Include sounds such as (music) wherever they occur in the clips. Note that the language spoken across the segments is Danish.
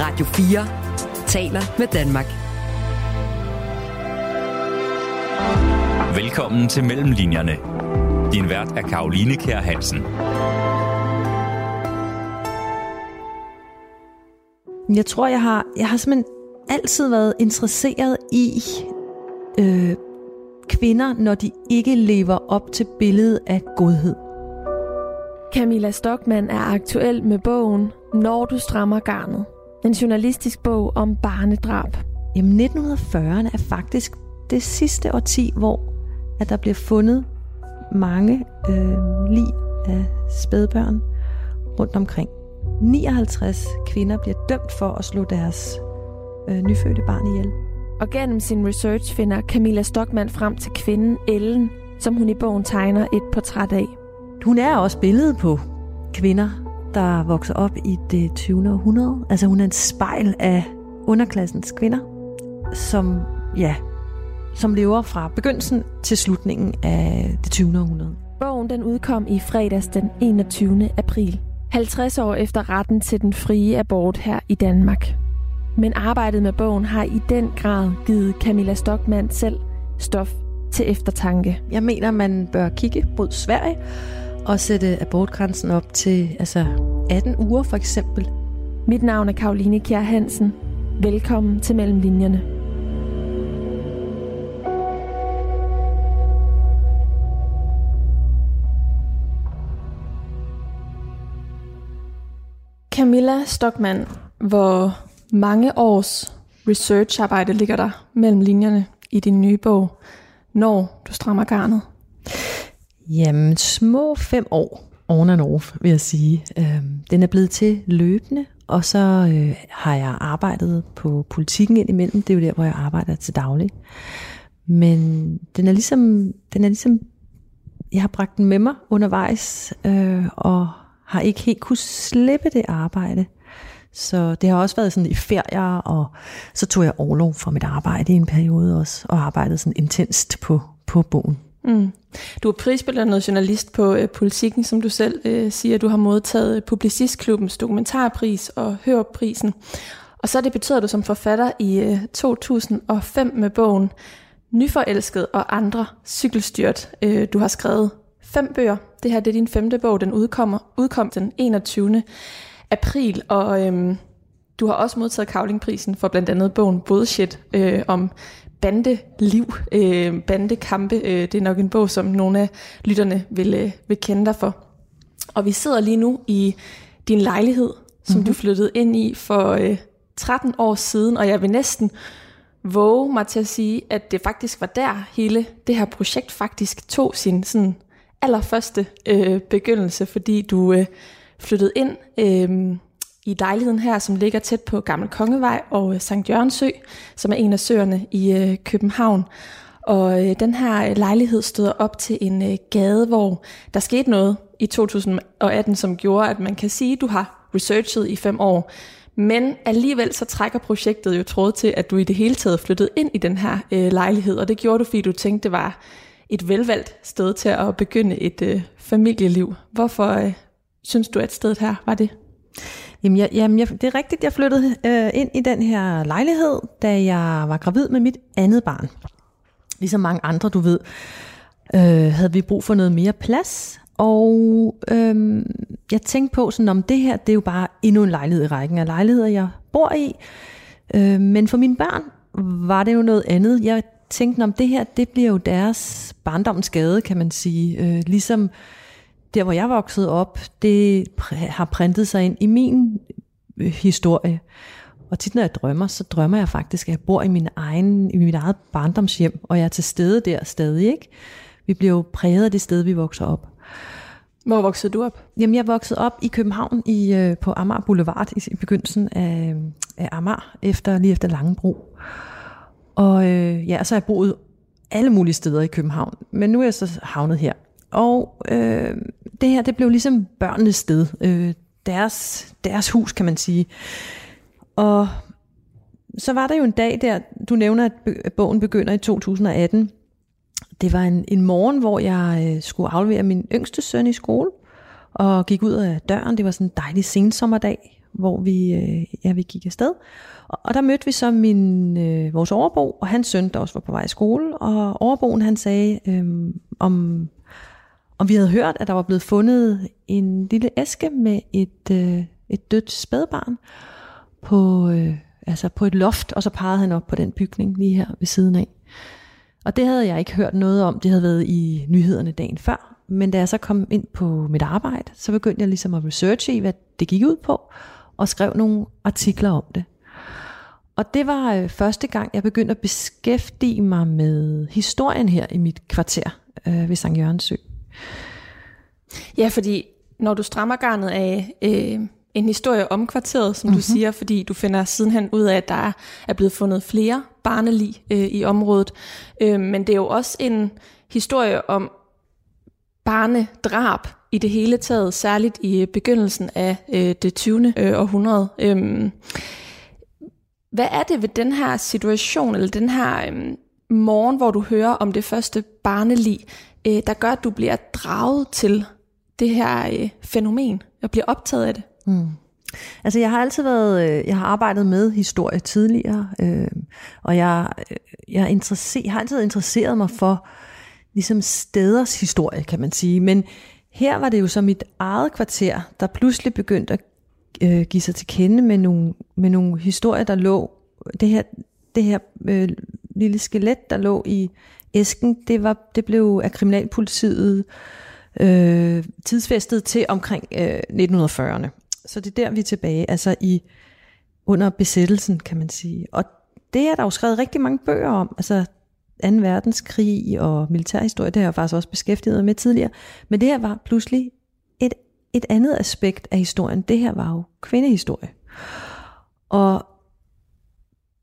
Radio 4 taler med Danmark. Velkommen til Mellemlinjerne. Din vært er Karoline Kær Hansen. Jeg tror, jeg har, jeg har simpelthen altid været interesseret i øh, kvinder, når de ikke lever op til billedet af godhed. Camilla Stockmann er aktuel med bogen Når du strammer garnet. En journalistisk bog om barnedrab. Jamen 1940'erne er faktisk det sidste årti, hvor at der bliver fundet mange øh, lig af spædbørn rundt omkring. 59 kvinder bliver dømt for at slå deres øh, nyfødte barn ihjel. Og gennem sin research finder Camilla Stockmann frem til kvinden Ellen, som hun i bogen tegner et portræt af. Hun er også billedet på kvinder, der vokser op i det 20. århundrede. Altså hun er en spejl af underklassens kvinder, som, ja, som lever fra begyndelsen til slutningen af det 20. århundrede. Bogen den udkom i fredags den 21. april. 50 år efter retten til den frie abort her i Danmark. Men arbejdet med bogen har i den grad givet Camilla Stockmann selv stof til eftertanke. Jeg mener, man bør kigge mod Sverige og sætte abortgrænsen op til altså 18 uger for eksempel. Mit navn er Karoline Kjær Hansen. Velkommen til Mellemlinjerne. Camilla Stockmann, hvor mange års researcharbejde ligger der mellem linjerne i din nye bog, Når du strammer garnet? Jamen, små fem år on and off, vil jeg sige. Øhm, den er blevet til løbende, og så øh, har jeg arbejdet på politikken indimellem. Det er jo der, hvor jeg arbejder til daglig. Men den er ligesom, den er ligesom jeg har bragt den med mig undervejs, øh, og har ikke helt kunne slippe det arbejde. Så det har også været sådan i ferier, og så tog jeg overlov fra mit arbejde i en periode også, og arbejdede sådan intenst på, på bogen. Mm. Du er prisbelønnet journalist på øh, Politikken, som du selv øh, siger. Du har modtaget øh, Publicistklubbens dokumentarpris og Hørprisen. Og så debuterede du som forfatter i øh, 2005 med bogen Nyforelsket og andre cykelstyrt. Øh, du har skrevet fem bøger. Det her det er din femte bog. Den udkommer, udkom den 21. april, og øhm, du har også modtaget Kavlingprisen for blandt andet bogen Bullshit øh, om bandeliv, øh, bandekampe. Øh, det er nok en bog, som nogle af lytterne vil, øh, vil kende dig for. Og vi sidder lige nu i din lejlighed, som mm-hmm. du flyttede ind i for øh, 13 år siden, og jeg vil næsten våge mig til at sige, at det faktisk var der hele det her projekt faktisk tog sin sådan allerførste øh, begyndelse, fordi du øh, flyttede ind øh, i lejligheden her, som ligger tæt på Gammel Kongevej og øh, Sankt Jørgensø, som er en af søerne i øh, København. Og øh, den her lejlighed støder op til en øh, gade, hvor der skete noget i 2018, som gjorde, at man kan sige, at du har researchet i fem år. Men alligevel så trækker projektet jo tråd til, at du i det hele taget flyttede ind i den her øh, lejlighed, og det gjorde du, fordi du tænkte, det var et velvalgt sted til at begynde et øh, familieliv. Hvorfor øh, synes du, at stedet her var det? Jamen, jeg, jamen jeg, det er rigtigt, jeg flyttede øh, ind i den her lejlighed, da jeg var gravid med mit andet barn. Ligesom mange andre, du ved, øh, havde vi brug for noget mere plads. Og øh, jeg tænkte på, sådan, om det her, det er jo bare endnu en lejlighed i rækken af lejligheder, jeg bor i. Øh, men for mine børn var det jo noget andet. Jeg tænkte, om det her, det bliver jo deres barndomsgade, kan man sige. Øh, ligesom der, hvor jeg voksede op, det har printet sig ind i min øh, historie. Og tit når jeg drømmer, så drømmer jeg faktisk, at jeg bor i, min egen, i mit eget barndomshjem, og jeg er til stede der stadig. Ikke? Vi bliver jo præget af det sted, vi vokser op. Hvor voksede du op? Jamen, jeg voksede op i København i, øh, på Amager Boulevard i, i begyndelsen af, af Amager, efter, lige efter Langebro. Og øh, ja, så har jeg boet alle mulige steder i København, men nu er jeg så havnet her. Og øh, det her, det blev ligesom børnenes sted. Øh, deres, deres hus, kan man sige. Og så var der jo en dag der, du nævner, at bogen begynder i 2018. Det var en, en morgen, hvor jeg øh, skulle aflevere min yngste søn i skole, og gik ud af døren. Det var sådan en dejlig sensommerdag, hvor vi, øh, ja, vi gik afsted. Og, og der mødte vi så min, øh, vores overbo, og hans søn, der også var på vej i skole. Og overboen han sagde, øh, om, og vi havde hørt, at der var blevet fundet en lille æske med et, øh, et dødt spædbarn på, øh, altså på et loft, og så pegede han op på den bygning lige her ved siden af. Og det havde jeg ikke hørt noget om. Det havde været i nyhederne dagen før. Men da jeg så kom ind på mit arbejde, så begyndte jeg ligesom at researche i, hvad det gik ud på, og skrev nogle artikler om det. Og det var øh, første gang, jeg begyndte at beskæftige mig med historien her i mit kvarter øh, ved Sankt Jørgens Ja, fordi når du strammer garnet af øh, en historie om kvarteret, som mm-hmm. du siger, fordi du finder sidenhen ud af, at der er blevet fundet flere barnelig øh, i området. Øh, men det er jo også en historie om barnedrab i det hele taget, særligt i begyndelsen af øh, det 20. Øh, århundrede. Øh, hvad er det ved den her situation, eller den her øh, morgen, hvor du hører om det første barnelig, øh, der gør, at du bliver draget til det her øh, fænomen, og bliver optaget af det? Mm. Altså jeg har altid været, øh, jeg har arbejdet med historie tidligere, øh, og jeg, øh, jeg, interesser, jeg har altid interesseret mig for ligesom steders historie, kan man sige. Men her var det jo så mit eget kvarter, der pludselig begyndte at øh, give sig til kende med nogle, med nogle historier, der lå, det her, det her øh, lille skelet, der lå i æsken, det, var, det blev af kriminalpolitiet øh, tidsfæstet til omkring øh, 1940'erne. Så det er der, vi er tilbage, altså i under besættelsen, kan man sige. Og det er der jo skrevet rigtig mange bøger om, altså 2. verdenskrig og militærhistorie, det har jeg faktisk også beskæftiget med tidligere. Men det her var pludselig et, et andet aspekt af historien. Det her var jo kvindehistorie. Og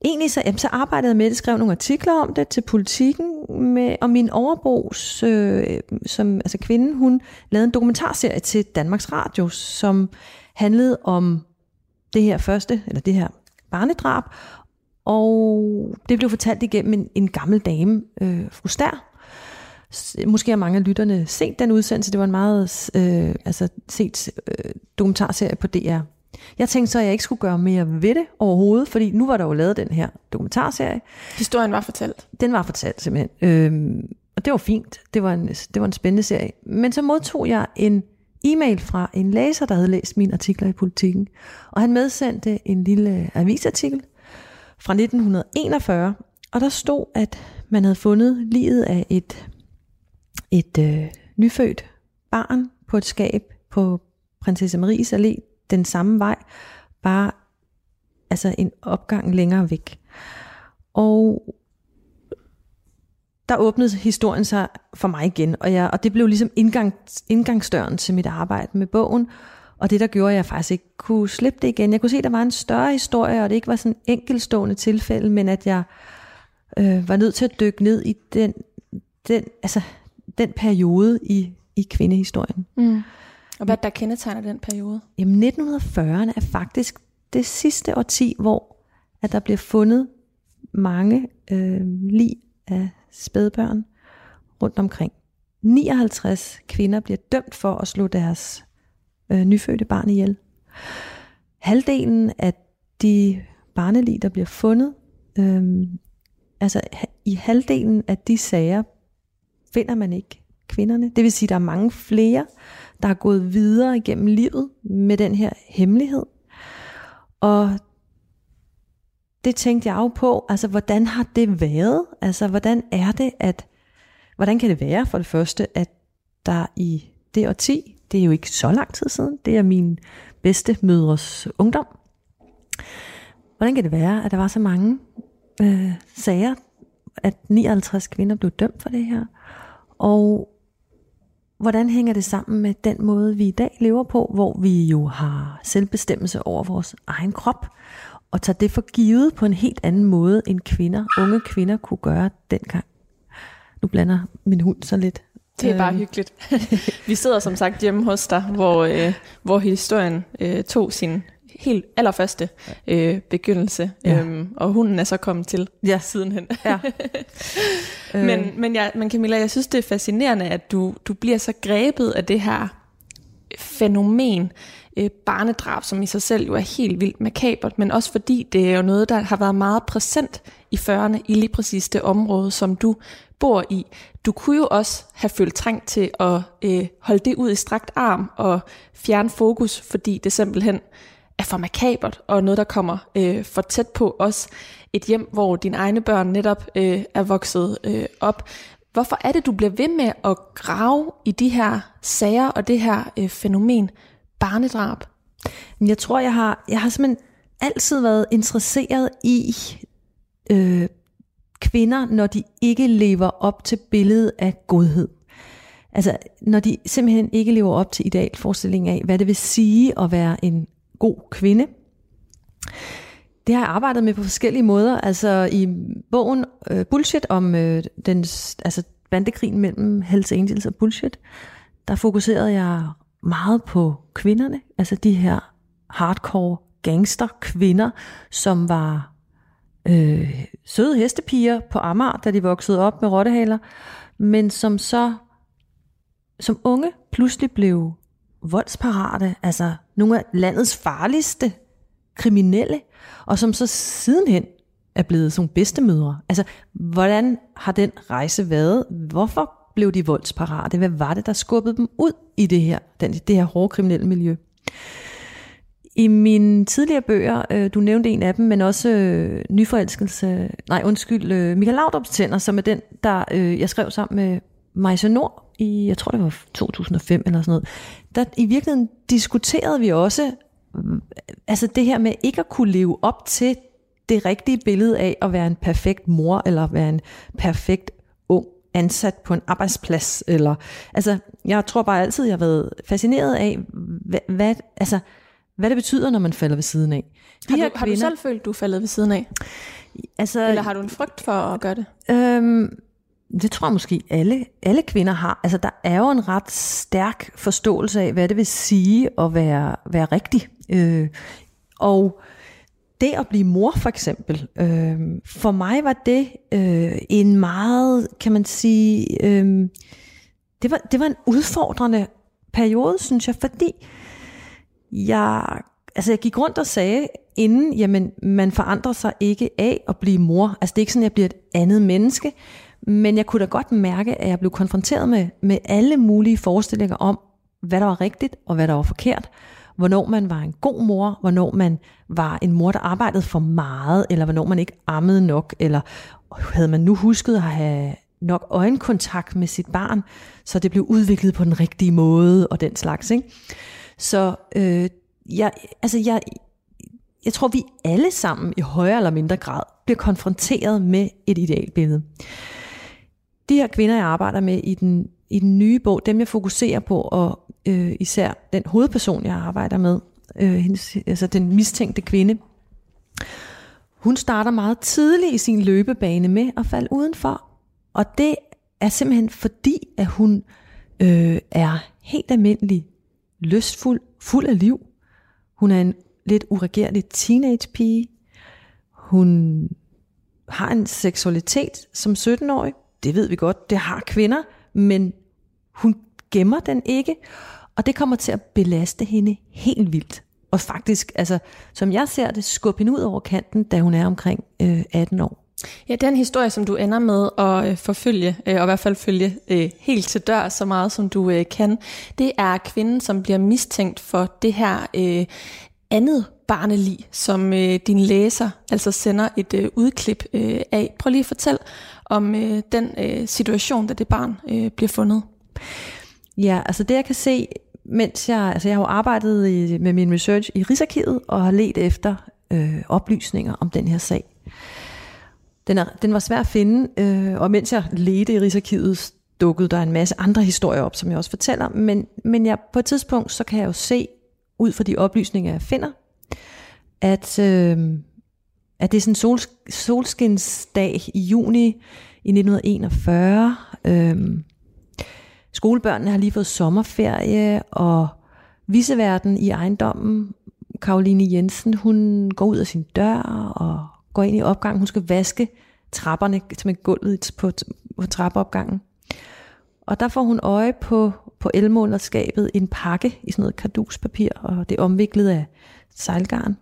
egentlig så, jamen, så arbejdede jeg med det, skrev nogle artikler om det til politikken, med, og min overbos, øh, som, altså kvinden, hun lavede en dokumentarserie til Danmarks Radio, som handlede om det her første, eller det her barnedrab, og det blev fortalt igennem en, en gammel dame, øh, fru Stær. Måske har mange af lytterne set den udsendelse. Det var en meget øh, altså, set øh, dokumentarserie på DR. Jeg tænkte så, at jeg ikke skulle gøre mere ved det overhovedet, fordi nu var der jo lavet den her dokumentarserie. Historien var fortalt? Den var fortalt simpelthen. Øhm, og det var fint. Det var, en, det var en spændende serie. Men så modtog jeg en e-mail fra en læser, der havde læst mine artikler i politikken. Og han medsendte en lille avisartikel fra 1941, og der stod, at man havde fundet livet af et, et øh, nyfødt barn på et skab på Prinsesse Maries Allé, den samme vej, bare altså en opgang længere væk. Og der åbnede historien sig for mig igen, og, jeg, og det blev ligesom indgang, indgangsdøren til mit arbejde med bogen, og det der gjorde, at jeg faktisk ikke kunne slippe det igen. Jeg kunne se, at der var en større historie, og det ikke var sådan en enkeltstående tilfælde, men at jeg øh, var nødt til at dykke ned i den, den, altså, den periode i, i kvindehistorien. Mm. Og hvad der kendetegner den periode? Jamen 1940'erne er faktisk det sidste årti, hvor at der bliver fundet mange øh, lig af spædbørn rundt omkring. 59 kvinder bliver dømt for at slå deres øh, nyfødte barn ihjel. Halvdelen af de barnelig, der bliver fundet, øh, altså i halvdelen af de sager, finder man ikke kvinderne. Det vil sige, at der er mange flere, der er gået videre igennem livet med den her hemmelighed. Og det tænkte jeg jo på, altså hvordan har det været? Altså hvordan er det, at, hvordan kan det være for det første, at der i det årti, det er jo ikke så lang tid siden, det er min bedste mødres ungdom. Hvordan kan det være, at der var så mange øh, sager, at 59 kvinder blev dømt for det her? Og hvordan hænger det sammen med den måde, vi i dag lever på, hvor vi jo har selvbestemmelse over vores egen krop, og tager det for givet på en helt anden måde, end kvinder, unge kvinder kunne gøre dengang. Nu blander min hund så lidt. Det er bare øhm. hyggeligt. (laughs) Vi sidder som sagt hjemme hos dig, hvor, øh, hvor historien øh, tog sin helt allerførste øh, begyndelse, ja. øhm, og hunden er så kommet til ja. (laughs) sidenhen. Ja. (laughs) men, men, ja, men Camilla, jeg synes, det er fascinerende, at du, du bliver så grebet af det her fænomen, øh, barnedrab, som i sig selv jo er helt vildt makabert, men også fordi det er jo noget, der har været meget præsent i 40'erne i lige præcis det område, som du bor i. Du kunne jo også have følt trang til at øh, holde det ud i strakt arm og fjerne fokus, fordi det simpelthen er for makabert, og noget, der kommer øh, for tæt på os. Et hjem, hvor dine egne børn netop øh, er vokset øh, op. Hvorfor er det, du bliver ved med at grave i de her sager og det her øh, fænomen barnedrab? Jeg tror, jeg har, jeg har simpelthen altid været interesseret i øh, kvinder, når de ikke lever op til billedet af godhed. Altså, når de simpelthen ikke lever op til idealforestillingen af, hvad det vil sige at være en god kvinde. Det har jeg arbejdet med på forskellige måder. Altså i bogen øh, Bullshit om øh, den, altså bandekrigen mellem Hells Angels og Bullshit, der fokuserede jeg meget på kvinderne. Altså de her hardcore gangster kvinder, som var øh, søde hestepiger på Amager, da de voksede op med rottehaler, men som så som unge pludselig blev voldsparate, altså nogle af landets farligste kriminelle, og som så sidenhen er blevet som bedstemødre. Altså, hvordan har den rejse været? Hvorfor blev de voldsparate? Hvad var det, der skubbede dem ud i det her, den, det her hårde kriminelle miljø? I mine tidligere bøger, øh, du nævnte en af dem, men også øh, Nyforelskelse, nej undskyld, øh, Michael Laudrups tænder, som er den, der øh, jeg skrev sammen med Majse Nord i, jeg tror det var 2005 eller sådan noget. Der i virkeligheden diskuterede vi også, øh, altså det her med ikke at kunne leve op til det rigtige billede af at være en perfekt mor, eller være en perfekt ung ansat på en arbejdsplads. Eller, altså, jeg tror bare altid, jeg har været fascineret af, hvad, hvad, altså, hvad det betyder, når man falder ved siden af. De har, du, kvinder, har du selv følt, du er faldet ved siden af? Altså, Eller har du en frygt for at gøre det? Øhm, det tror jeg måske alle, alle kvinder har. Altså der er jo en ret stærk forståelse af, hvad det vil sige at være, være rigtig. Øh, og det at blive mor for eksempel, øh, for mig var det øh, en meget, kan man sige, øh, det, var, det var en udfordrende periode, synes jeg, fordi jeg, altså jeg gik rundt og sagde inden, jamen man forandrer sig ikke af at blive mor. Altså det er ikke sådan, at jeg bliver et andet menneske, men jeg kunne da godt mærke, at jeg blev konfronteret med, med alle mulige forestillinger om, hvad der var rigtigt og hvad der var forkert. Hvornår man var en god mor, hvornår man var en mor, der arbejdede for meget, eller hvornår man ikke ammede nok, eller havde man nu husket at have nok øjenkontakt med sit barn, så det blev udviklet på den rigtige måde og den slags. Ikke? Så øh, jeg, altså jeg, jeg tror, vi alle sammen i højere eller mindre grad bliver konfronteret med et idealbillede. De her kvinder, jeg arbejder med i den, i den nye bog, dem jeg fokuserer på, og øh, især den hovedperson, jeg arbejder med, øh, hendes, altså den mistænkte kvinde, hun starter meget tidligt i sin løbebane med at falde udenfor. Og det er simpelthen fordi, at hun øh, er helt almindelig, lystfuld, fuld af liv. Hun er en lidt uregerlig teenagepige. Hun har en seksualitet som 17-årig, det ved vi godt, det har kvinder, men hun gemmer den ikke, og det kommer til at belaste hende helt vildt. Og faktisk, altså, som jeg ser det, skubbe hende ud over kanten, da hun er omkring øh, 18 år. Ja, den historie, som du ender med at øh, forfølge, øh, og i hvert fald følge øh, helt til dør, så meget som du øh, kan, det er kvinden, som bliver mistænkt for det her øh, andet barnelig, som øh, din læser altså sender et øh, udklip øh, af. Prøv lige at fortælle om øh, den øh, situation, da det barn øh, bliver fundet. Ja, altså det jeg kan se, mens jeg, altså jeg har jo arbejdet i, med min research i Rigsarkivet, og har let efter øh, oplysninger om den her sag. Den, er, den var svær at finde, øh, og mens jeg ledte i Rigsarkivet, dukkede der en masse andre historier op, som jeg også fortæller, men, men jeg, på et tidspunkt, så kan jeg jo se, ud fra de oplysninger, jeg finder, at, øh, at det er sådan en sol, solskinsdag i juni i 1941. Øhm, skolebørnene har lige fået sommerferie, og viseverden i ejendommen, Karoline Jensen, hun går ud af sin dør og går ind i opgangen. Hun skal vaske trapperne, med gulvet på, på trappeopgangen. Og der får hun øje på, på elmålerskabet en pakke i sådan noget karduspapir, og det er omviklet af sejlgarn.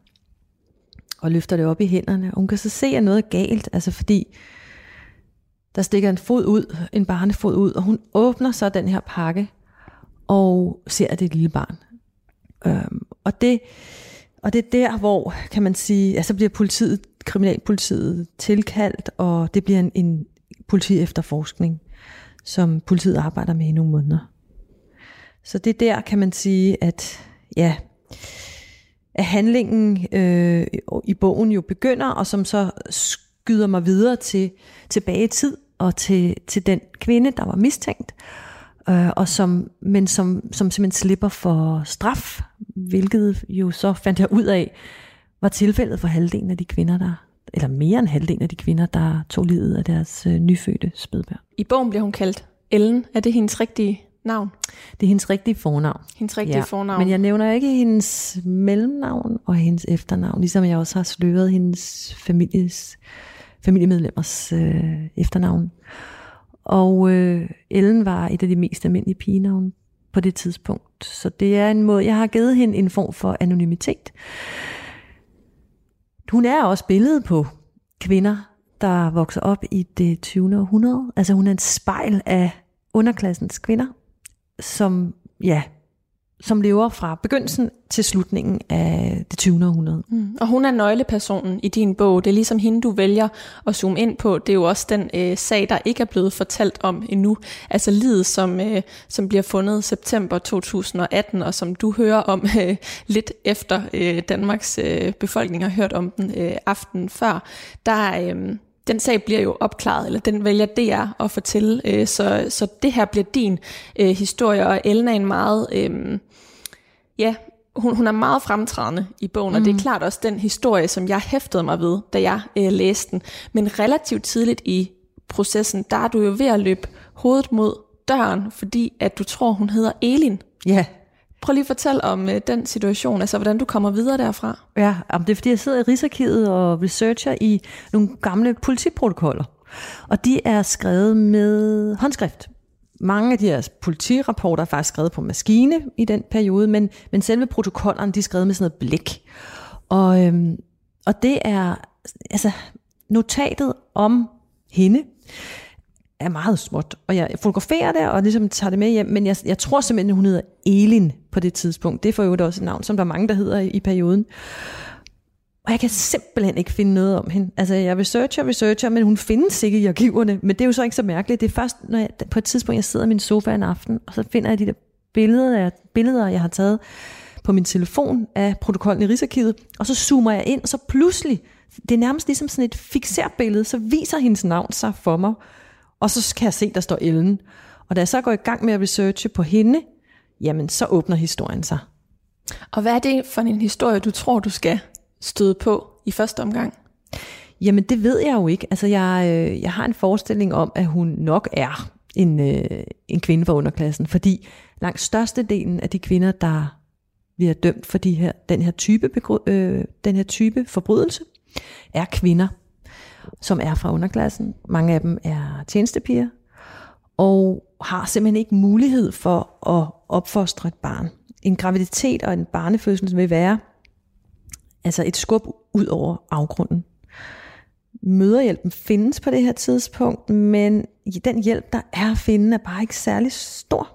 Og løfter det op i hænderne. Og hun kan så se, at noget er galt, altså fordi der stikker en fod ud, en barnefod ud, og hun åbner så den her pakke, og ser, at det er et lille barn. Øhm, og, det, og det er der, hvor, kan man sige, altså bliver politiet, kriminalpolitiet tilkaldt, og det bliver en, en politi efterforskning, som politiet arbejder med i nogle måneder. Så det er der, kan man sige, at ja, at handlingen øh, i bogen jo begynder, og som så skyder mig videre til tilbage i tid, og til, til den kvinde, der var mistænkt, øh, og som, men som, som simpelthen slipper for straf, hvilket jo så fandt jeg ud af, var tilfældet for halvdelen af de kvinder, der, eller mere end halvdelen af de kvinder, der tog livet af deres øh, nyfødte spædbørn. I bogen bliver hun kaldt Ellen. Er det hendes rigtige navn? Det er hendes rigtige fornavn. Hendes rigtige ja. fornavn. Men jeg nævner ikke hendes mellemnavn og hendes efternavn, ligesom jeg også har sløret hendes families, familiemedlemmers øh, efternavn. Og øh, Ellen var et af de mest almindelige pigenavne på det tidspunkt. Så det er en måde, jeg har givet hende en form for anonymitet. Hun er også billedet på kvinder, der vokser op i det 20. århundrede. Altså hun er en spejl af underklassens kvinder, som ja, som lever fra begyndelsen til slutningen af det 20. århundrede. Mm. Og hun er nøglepersonen i din bog. Det er ligesom hende, du vælger at zoome ind på. Det er jo også den øh, sag, der ikke er blevet fortalt om endnu. Altså livet, som, øh, som bliver fundet september 2018, og som du hører om (laughs) øh, lidt efter øh, Danmarks øh, befolkning har hørt om den øh, aften før. Der, øh, den sag bliver jo opklaret, eller den vælger DR at fortælle. Øh, så, så det her bliver din øh, historie, og Ellen er en meget... Øh, ja, hun, hun er meget fremtrædende i bogen, mm. og det er mm. klart også den historie, som jeg hæftede mig ved, da jeg øh, læste den. Men relativt tidligt i processen, der er du jo ved at løbe hovedet mod døren, fordi at du tror, hun hedder Elin. Ja. Prøv lige at fortælle om øh, den situation, altså hvordan du kommer videre derfra. Ja, det er fordi, jeg sidder i Rigsarkivet og researcher i nogle gamle politiprotokoller. Og de er skrevet med håndskrift. Mange af de her politirapporter er faktisk skrevet på maskine i den periode, men, men selve protokollerne de er skrevet med sådan noget blik. Og, øhm, og det er altså notatet om hende er meget småt, og jeg fotograferer det og ligesom tager det med hjem, men jeg, jeg tror simpelthen, hun hedder Elin på det tidspunkt. Det er for øvrigt også et navn, som der er mange, der hedder i, i perioden. Og jeg kan simpelthen ikke finde noget om hende. Altså, jeg researcher, researcher, men hun findes ikke i arkiverne. Men det er jo så ikke så mærkeligt. Det er først, når jeg, på et tidspunkt, jeg sidder i min sofa en aften, og så finder jeg de der billeder, jeg, billeder, jeg har taget på min telefon af protokollen i Rigsarkivet, og så zoomer jeg ind, og så pludselig, det er nærmest ligesom sådan et fixerbillede, så viser hendes navn sig for mig. Og så kan jeg se, der står Ellen. Og da jeg så går i gang med at researche på hende, jamen så åbner historien sig. Og hvad er det for en historie, du tror, du skal støde på i første omgang? Jamen det ved jeg jo ikke. Altså jeg, øh, jeg har en forestilling om, at hun nok er en, øh, en kvinde fra underklassen, fordi langt størstedelen af de kvinder, der bliver dømt for de her, den, her type, øh, den her type forbrydelse, er kvinder som er fra underklassen. Mange af dem er tjenestepiger, og har simpelthen ikke mulighed for at opfostre et barn. En graviditet og en barnefødsel vil være altså et skub ud over afgrunden. Møderhjælpen findes på det her tidspunkt, men den hjælp, der er at finde, er bare ikke særlig stor.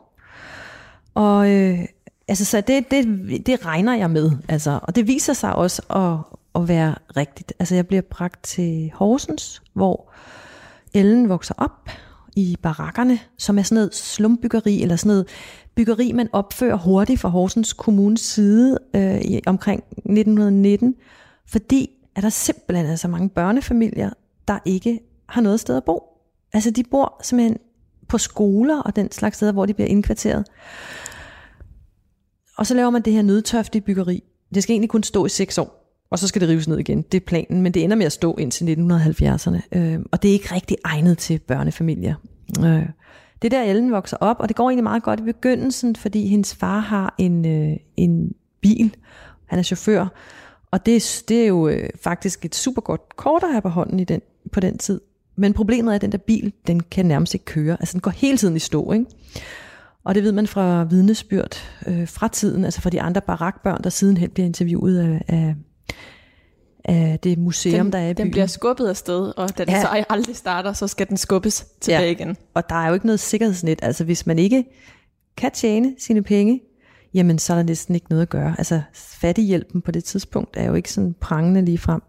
Og øh, altså, så det, det, det regner jeg med, altså, og det viser sig også at, være rigtigt. Altså jeg bliver bragt til Horsens, hvor Ellen vokser op i barakkerne, som er sådan noget slumbyggeri, eller sådan noget byggeri, man opfører hurtigt fra Horsens Kommunes side øh, i, omkring 1919, fordi at der simpelthen er så mange børnefamilier, der ikke har noget sted at bo. Altså de bor simpelthen på skoler og den slags steder, hvor de bliver indkvarteret. Og så laver man det her nødtøftige byggeri. Det skal egentlig kun stå i seks år og så skal det rives ned igen. Det er planen, men det ender med at stå indtil 1970'erne. Øh, og det er ikke rigtig egnet til børnefamilier. Øh, det der Ellen vokser op, og det går egentlig meget godt i begyndelsen, fordi hendes far har en, øh, en bil. Han er chauffør. Og det, det er jo øh, faktisk et super godt kort at have på hånden i den, på den tid. Men problemet er, at den der bil, den kan nærmest ikke køre. Altså den går hele tiden i stå, ikke? Og det ved man fra vidnesbyrd øh, fra tiden, altså fra de andre barakbørn, der sidenhen bliver interviewet af, af, af det museum, den, der er i byen. Den bliver skubbet afsted, og da den ja. så aldrig starter, så skal den skubbes tilbage ja. igen. Og der er jo ikke noget sikkerhedsnet. Altså hvis man ikke kan tjene sine penge, jamen så er der næsten ikke noget at gøre. Altså fattighjælpen på det tidspunkt er jo ikke sådan prangende lige frem.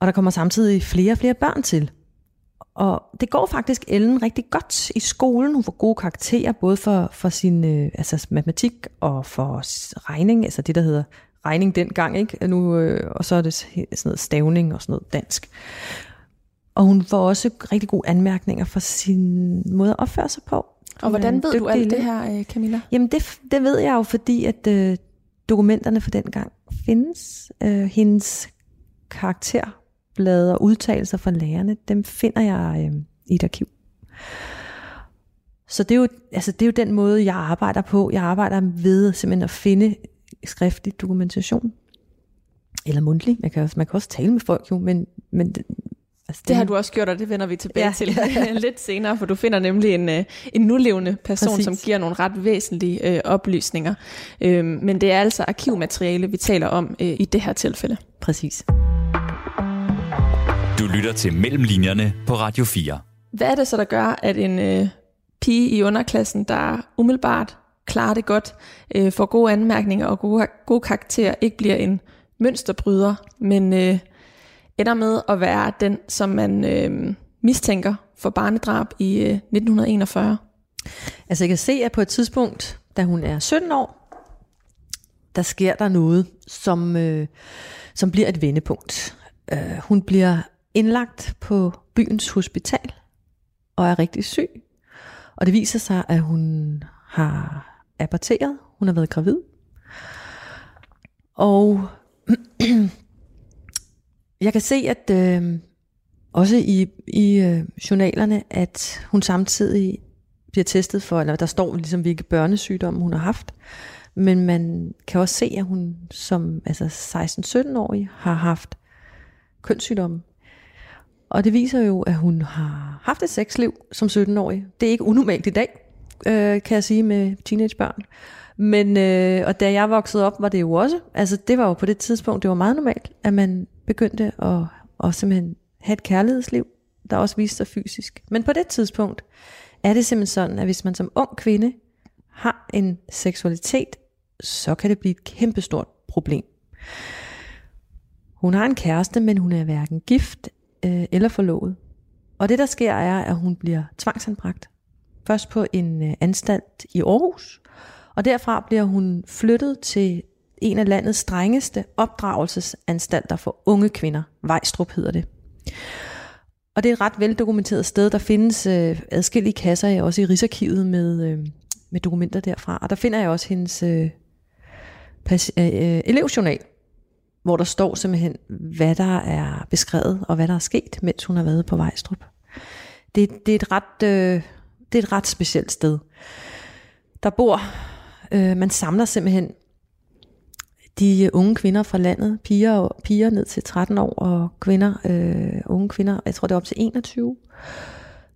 Og der kommer samtidig flere og flere børn til. Og det går faktisk Ellen rigtig godt i skolen. Hun får gode karakterer, både for, for sin øh, altså matematik og for regning, altså det, der hedder regning dengang, ikke? Nu, øh, og så er det sådan noget stavning og sådan noget dansk. Og hun får også rigtig gode anmærkninger for sin måde at opføre sig på. Og hvordan ved du alt det her, øh, Camilla? Jamen det, det ved jeg jo, fordi at øh, dokumenterne for den gang findes. Øh, hendes karakterblade og udtalelser fra lærerne, dem finder jeg øh, i et arkiv. Så det er, jo, altså det er jo den måde, jeg arbejder på. Jeg arbejder ved simpelthen at finde skriftlig dokumentation. Eller mundtlig. Man kan, man kan også tale med folk jo, men, men Altså, det, det har du også gjort, og det vender vi tilbage ja. til (laughs) lidt senere, for du finder nemlig en, øh, en nulevende person, Præcis. som giver nogle ret væsentlige øh, oplysninger. Øhm, men det er altså arkivmateriale, vi taler om øh, i det her tilfælde. Præcis. Du lytter til Mellemlinjerne på Radio 4. Hvad er det så, der gør, at en øh, pige i underklassen, der umiddelbart klarer det godt, øh, får gode anmærkninger og gode, gode karakterer, ikke bliver en mønsterbryder, men... Øh, ender med at være den, som man øh, mistænker for barnedrab i øh, 1941. Altså jeg kan se, at på et tidspunkt, da hun er 17 år, der sker der noget, som, øh, som bliver et vendepunkt. Øh, hun bliver indlagt på byens hospital og er rigtig syg. Og det viser sig, at hun har aborteret. Hun har været gravid. Og (clears throat) Jeg kan se, at øh, også i, i øh, journalerne, at hun samtidig bliver testet for, eller der står ligesom, hvilke børnesygdomme hun har haft. Men man kan også se, at hun som altså 16-17-årig har haft kønssygdomme. Og det viser jo, at hun har haft et sexliv som 17-årig. Det er ikke unormalt i dag, øh, kan jeg sige, med teenagebørn. Men, øh, og da jeg voksede op, var det jo også, altså det var jo på det tidspunkt, det var meget normalt, at man begyndte at, at simpelthen have et kærlighedsliv, der også viste sig fysisk. Men på det tidspunkt er det simpelthen sådan, at hvis man som ung kvinde har en seksualitet, så kan det blive et kæmpestort problem. Hun har en kæreste, men hun er hverken gift øh, eller forlovet. Og det der sker er, at hun bliver tvangsanbragt. Først på en øh, anstalt i Aarhus, og derfra bliver hun flyttet til en af landets strengeste opdragelsesanstalter for unge kvinder. Vejstrup hedder det. Og det er et ret veldokumenteret sted. Der findes øh, adskillige kasser, også i Rigsarkivet, med, øh, med dokumenter derfra. Og der finder jeg også hendes øh, pas, øh, øh, elevjournal, hvor der står simpelthen, hvad der er beskrevet, og hvad der er sket, mens hun har været på Vejstrup. Det, det, er, et ret, øh, det er et ret specielt sted. Der bor, øh, man samler simpelthen de øh, unge kvinder fra landet, piger, og, piger ned til 13 år, og kvinder, øh, unge kvinder, jeg tror det er op til 21,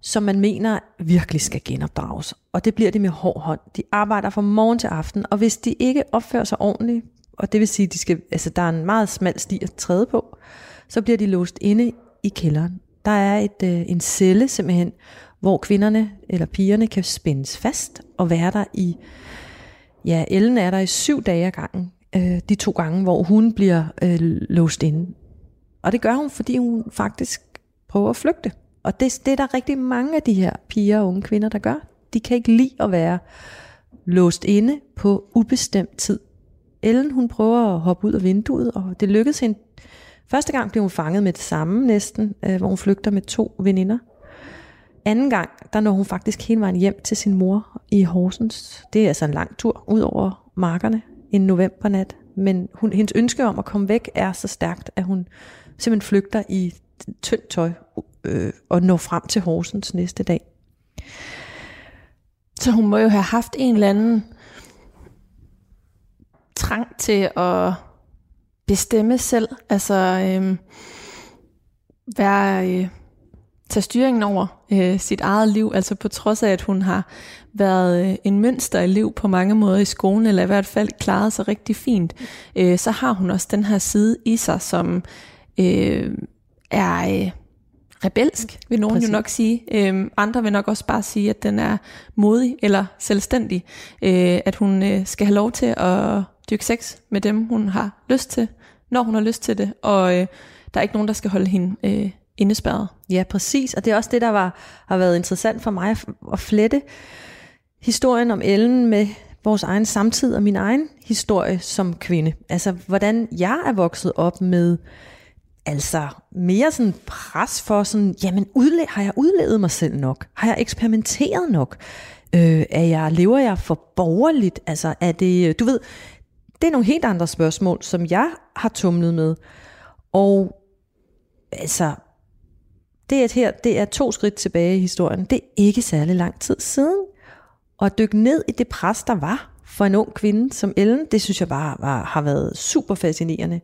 som man mener virkelig skal genopdrages. Og det bliver de med hård hånd. De arbejder fra morgen til aften, og hvis de ikke opfører sig ordentligt, og det vil sige, de skal, altså, der er en meget smal sti at træde på, så bliver de låst inde i kælderen. Der er et, øh, en celle simpelthen, hvor kvinderne eller pigerne kan spændes fast og være der i, ja, Ellen er der i syv dage ad gangen øh, de to gange, hvor hun bliver øh, låst inde. Og det gør hun, fordi hun faktisk prøver at flygte. Og det, det er der rigtig mange af de her piger og unge kvinder, der gør. De kan ikke lide at være låst inde på ubestemt tid. Ellen, hun prøver at hoppe ud af vinduet, og det lykkedes hende. Første gang blev hun fanget med det samme næsten, øh, hvor hun flygter med to veninder. Anden gang, der når hun faktisk hele vejen hjem til sin mor i Horsens. Det er altså en lang tur ud over markerne en novembernat. Men hun, hendes ønske om at komme væk er så stærkt, at hun simpelthen flygter i tyndt tøj øh, og når frem til Horsens næste dag. Så hun må jo have haft en eller anden trang til at bestemme selv. Altså øh, være øh, tage styringen over øh, sit eget liv, altså på trods af, at hun har været øh, en mønsterelev på mange måder i skolen, eller i hvert fald klaret sig rigtig fint, øh, så har hun også den her side i sig, som øh, er... Øh, rebelsk, vil nogen Præcis. jo nok sige. Øhm, andre vil nok også bare sige, at den er modig eller selvstændig. Øh, at hun øh, skal have lov til at dyrke sex med dem, hun har lyst til, når hun har lyst til det. Og øh, der er ikke nogen, der skal holde hende øh, indespærret. Ja, præcis. Og det er også det, der var, har været interessant for mig at flette historien om Ellen med vores egen samtid og min egen historie som kvinde. Altså, hvordan jeg er vokset op med altså mere sådan pres for sådan, jamen udle- har jeg udlevet mig selv nok? Har jeg eksperimenteret nok? Øh, er jeg, lever jeg for borgerligt? Altså er det, du ved, det er nogle helt andre spørgsmål, som jeg har tumlet med. Og altså, det er, her, det er to skridt tilbage i historien. Det er ikke særlig lang tid siden. Og at dykke ned i det pres, der var for en ung kvinde som Ellen, det synes jeg bare var, har været super fascinerende.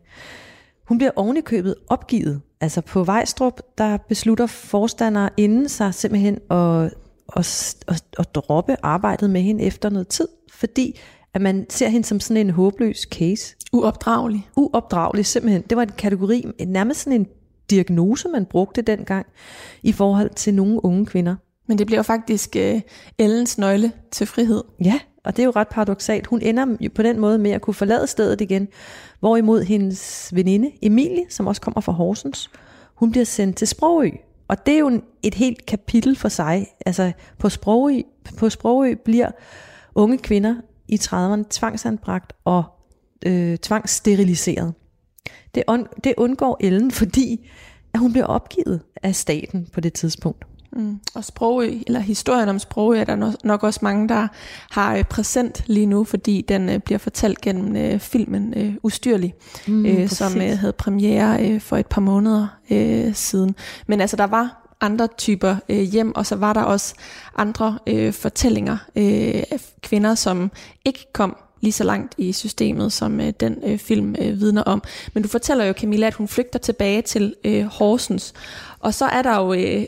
Hun bliver ovenikøbet opgivet. Altså på Vejstrup, der beslutter forstander inden sig simpelthen at, at, at, at droppe arbejdet med hende efter noget tid, fordi at man ser hende som sådan en håbløs case. Uopdragelig. Uopdragelig, simpelthen. Det var en kategori, nærmest sådan en diagnose, man brugte dengang i forhold til nogle unge kvinder. Men det bliver jo faktisk uh, Ellens nøgle til frihed. Ja, og det er jo ret paradoxalt. Hun ender jo på den måde med at kunne forlade stedet igen, hvorimod hendes veninde Emilie, som også kommer fra Horsens, hun bliver sendt til Sprogø. Og det er jo et helt kapitel for sig. Altså på Sprogø, på Sprogø bliver unge kvinder i 30'erne tvangsanbragt og øh, tvangssteriliseret. Det, un, det undgår Ellen, (laughs) fordi at hun bliver opgivet af staten på det tidspunkt. Mm. Og Sprogø, eller historien om Sprogø, er der nok også mange, der har øh, præsent lige nu, fordi den øh, bliver fortalt gennem øh, filmen øh, Ustyrlig, mm, øh, som øh, havde premiere øh, for et par måneder øh, siden. Men altså, der var andre typer øh, hjem, og så var der også andre øh, fortællinger øh, af kvinder, som ikke kom lige så langt i systemet, som øh, den øh, film øh, vidner om. Men du fortæller jo, Camilla, at hun flygter tilbage til øh, Horsens. Og så er der jo øh,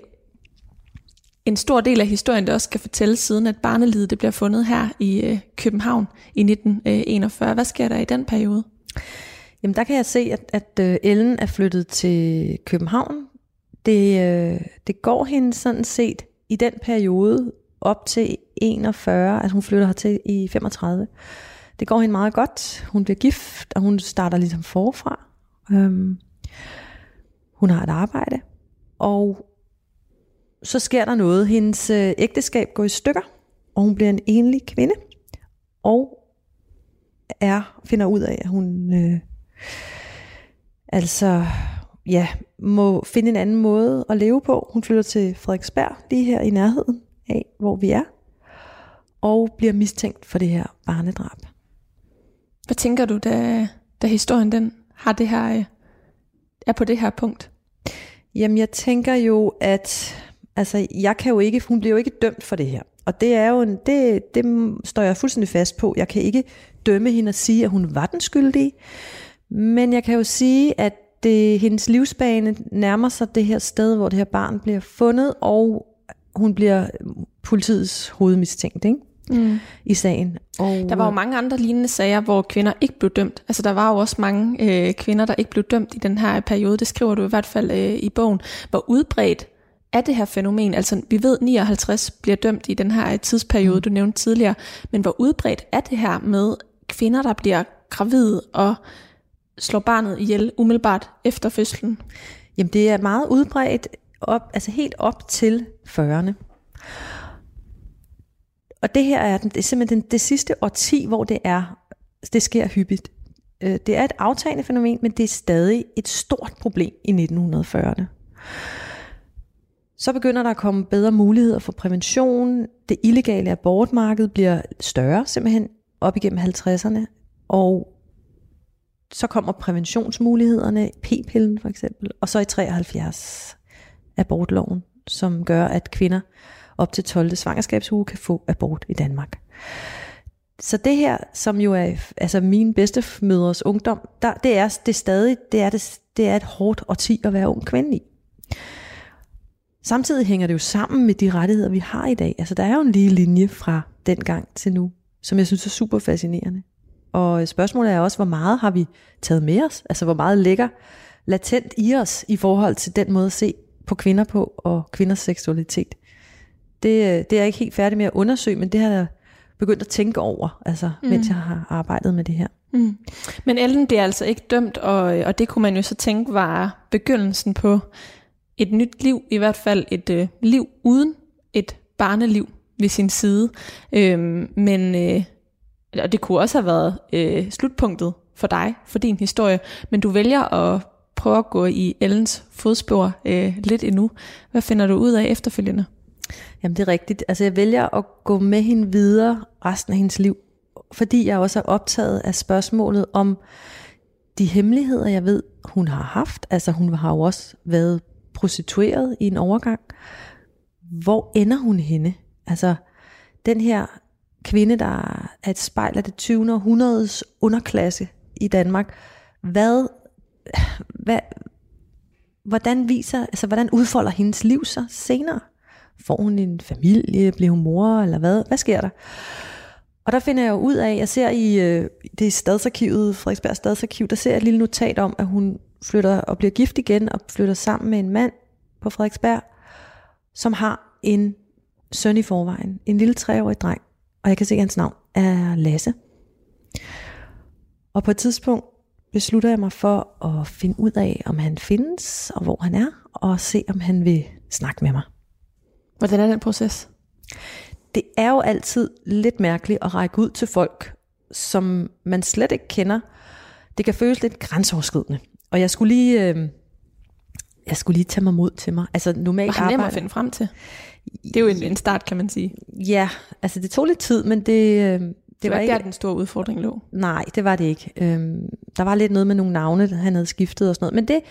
en stor del af historien, der også skal fortælles siden, at barnelivet det bliver fundet her i øh, København i 1941. Øh, Hvad sker der i den periode? Jamen der kan jeg se, at, at øh, Ellen er flyttet til København. Det, øh, det går hende sådan set i den periode op til 41, altså hun flytter hertil i 35. Det går hende meget godt. Hun bliver gift, og hun starter ligesom forfra. Øhm, hun har et arbejde, og så sker der noget. Hendes øh, ægteskab går i stykker, og hun bliver en enlig kvinde, og er finder ud af, at hun øh, altså ja, må finde en anden måde at leve på. Hun flytter til Frederiksberg, lige her i nærheden af, hvor vi er, og bliver mistænkt for det her barnedrab. Hvad tænker du, da, da historien den har det her, øh, er på det her punkt? Jamen, jeg tænker jo, at altså, jeg kan jo ikke, hun bliver jo ikke dømt for det her. Og det er jo en, det, det står jeg fuldstændig fast på. Jeg kan ikke dømme hende og sige, at hun var den skyldige. Men jeg kan jo sige, at det, hendes livsbane nærmer sig det her sted, hvor det her barn bliver fundet, og hun bliver politiets hovedmistænkt ikke? Mm. i sagen. Og, der var jo mange andre lignende sager, hvor kvinder ikke blev dømt. Altså der var jo også mange øh, kvinder, der ikke blev dømt i den her periode. Det skriver du i hvert fald øh, i bogen. Hvor udbredt er det her fænomen? Altså vi ved, 59 bliver dømt i den her tidsperiode, mm. du nævnte tidligere. Men hvor udbredt er det her med kvinder, der bliver gravide og slår barnet ihjel umiddelbart efter fødslen? Jamen det er meget udbredt, op, altså helt op til 40'erne. Og det her er, det er simpelthen det sidste årti, hvor det er, det sker hyppigt. Øh, det er et aftagende fænomen, men det er stadig et stort problem i 1940'erne. Så begynder der at komme bedre muligheder for prævention. Det illegale abortmarked bliver større simpelthen op igennem 50'erne. Og så kommer præventionsmulighederne, p-pillen for eksempel, og så i 73 abortloven, som gør, at kvinder op til 12. svangerskabsuge kan få abort i Danmark. Så det her, som jo er altså min bedste mødres ungdom, der, det, er, det, er stadig, det, er det, det er et hårdt årti at være ung kvinde i. samtidig hænger det jo sammen med de rettigheder, vi har i dag. Altså der er jo en lige linje fra dengang til nu, som jeg synes er super fascinerende. Og spørgsmålet er også, hvor meget har vi taget med os? Altså hvor meget ligger latent i os i forhold til den måde at se på kvinder på og kvinders seksualitet. Det, det er jeg ikke helt færdig med at undersøge, men det har jeg begyndt at tænke over, altså, mm. mens jeg har arbejdet med det her. Mm. Men Ellen bliver altså ikke dømt, og, og det kunne man jo så tænke var begyndelsen på et nyt liv, i hvert fald et øh, liv uden et barneliv ved sin side. Øhm, men øh, og det kunne også have været øh, slutpunktet for dig, for din historie, men du vælger at prøve at gå i Ellens fodspor øh, lidt endnu. Hvad finder du ud af efterfølgende? Jamen det er rigtigt. Altså jeg vælger at gå med hende videre resten af hendes liv, fordi jeg også er optaget af spørgsmålet om de hemmeligheder, jeg ved, hun har haft. Altså hun har jo også været prostitueret i en overgang. Hvor ender hun henne? Altså den her kvinde, der er et spejl af det 20. århundredes underklasse i Danmark. Hvad, hvad, hvordan viser, altså hvordan udfolder hendes liv sig senere? Får hun en familie? Bliver hun mor? Eller hvad? Hvad sker der? Og der finder jeg jo ud af, jeg ser i øh, det er stadsarkivet, Frederiksberg Stadsarkiv, der ser jeg et lille notat om, at hun flytter og bliver gift igen og flytter sammen med en mand på Frederiksberg, som har en søn i forvejen, en lille treårig dreng, og jeg kan se, at hans navn er Lasse. Og på et tidspunkt beslutter jeg mig for at finde ud af, om han findes, og hvor han er, og se, om han vil snakke med mig. Hvordan er den proces? Det er jo altid lidt mærkeligt at række ud til folk, som man slet ikke kender. Det kan føles lidt grænseoverskridende. Og jeg skulle lige, øh, jeg skulle lige tage mig mod til mig. Altså normalt Var nem at finde frem til? Det er jo en, en start, kan man sige. Ja, altså det tog lidt tid, men det... Øh, det, det var, var ikke der, den store udfordring lå? Nej, det var det ikke. Øhm, der var lidt noget med nogle navne, han havde skiftet og sådan noget. Men det,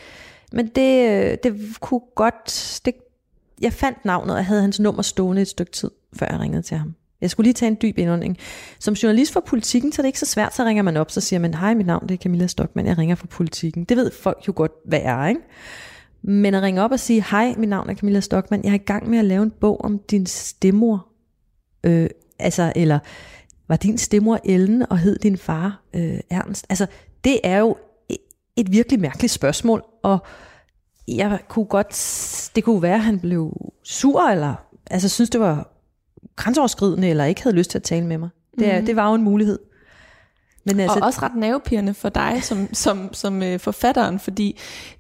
men det, øh, det kunne godt... Det, jeg fandt navnet, og havde hans nummer stående et stykke tid, før jeg ringede til ham. Jeg skulle lige tage en dyb indånding. Som journalist for politikken, så er det ikke så svært, så ringer man op, så siger man, hej, mit navn det er Camilla Stockmann, jeg ringer fra politikken. Det ved folk jo godt, hvad er, ikke? Men at ringe op og sige, hej, mit navn er Camilla Stockmann, jeg er i gang med at lave en bog om din stemor. Øh, altså, eller var din stemor Ellen, og hed din far øh, Ernst? Altså, det er jo et virkelig mærkeligt spørgsmål, og jeg kunne godt, det kunne være, at han blev sur, eller altså synes, det var grænseoverskridende, eller ikke havde lyst til at tale med mig. Det, mm. det var jo en mulighed. Men altså, og også ret nervepirrende for dig som, som, som øh, forfatteren, fordi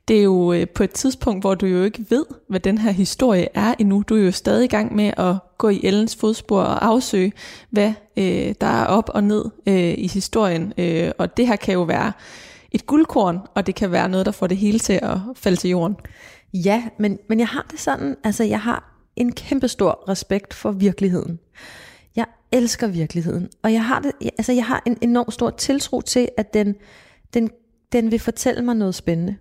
det er jo øh, på et tidspunkt, hvor du jo ikke ved, hvad den her historie er endnu. Du er jo stadig i gang med at gå i Ellens fodspor og afsøge, hvad øh, der er op og ned øh, i historien. Øh, og det her kan jo være et guldkorn, og det kan være noget, der får det hele til at falde til jorden. Ja, men, men jeg har det sådan, altså jeg har en kæmpe stor respekt for virkeligheden. Jeg elsker virkeligheden, og jeg har, det, altså jeg har en enorm stor tiltro til, at den, den, den vil fortælle mig noget spændende,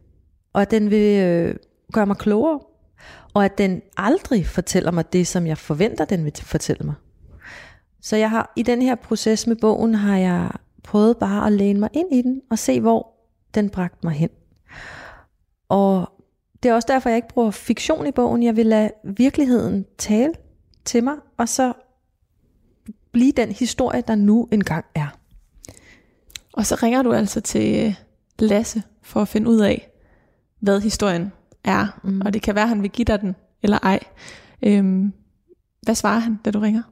og at den vil øh, gøre mig klogere, og at den aldrig fortæller mig det, som jeg forventer, den vil fortælle mig. Så jeg har i den her proces med bogen, har jeg prøvet bare at læne mig ind i den, og se, hvor den bragte mig hen. Og det er også derfor, jeg ikke bruger fiktion i bogen. Jeg vil lade virkeligheden tale til mig, og så blive den historie, der nu engang er. Og så ringer du altså til øh, Lasse for at finde ud af, hvad historien er. Mm. Og det kan være, at han vil give dig den, eller ej. Øhm, hvad svarer han, da du ringer?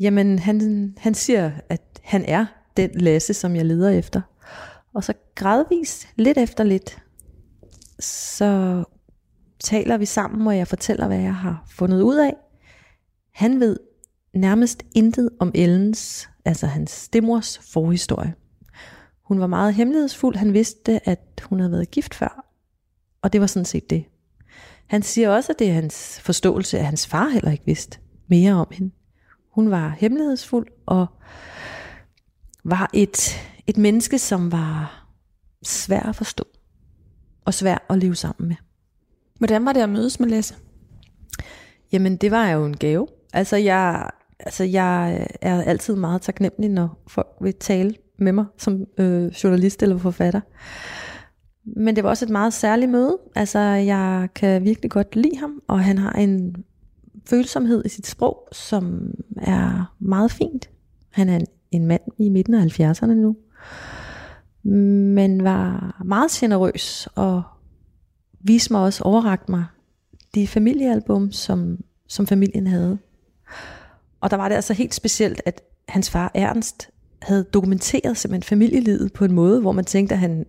Jamen, han, han siger, at han er den Lasse, som jeg leder efter. Og så gradvist, lidt efter lidt, så taler vi sammen, og jeg fortæller, hvad jeg har fundet ud af. Han ved nærmest intet om Ellens, altså hans stemors forhistorie. Hun var meget hemmelighedsfuld. Han vidste, at hun havde været gift før. Og det var sådan set det. Han siger også, at det er hans forståelse, at hans far heller ikke vidste mere om hende. Hun var hemmelighedsfuld og var et, et menneske, som var svær at forstå og svær at leve sammen med. Hvordan var det at mødes med Lasse? Jamen, det var jo en gave. Altså, jeg altså jeg er altid meget taknemmelig, når folk vil tale med mig som øh, journalist eller forfatter. Men det var også et meget særligt møde. Altså, jeg kan virkelig godt lide ham, og han har en følsomhed i sit sprog, som er meget fint. Han er en, en mand i midten af 70'erne nu, men var meget generøs og viste mig også, overragt mig de familiealbum, som, som familien havde. Og der var det altså helt specielt, at hans far Ernst havde dokumenteret simpelthen familielivet på en måde, hvor man tænkte, at han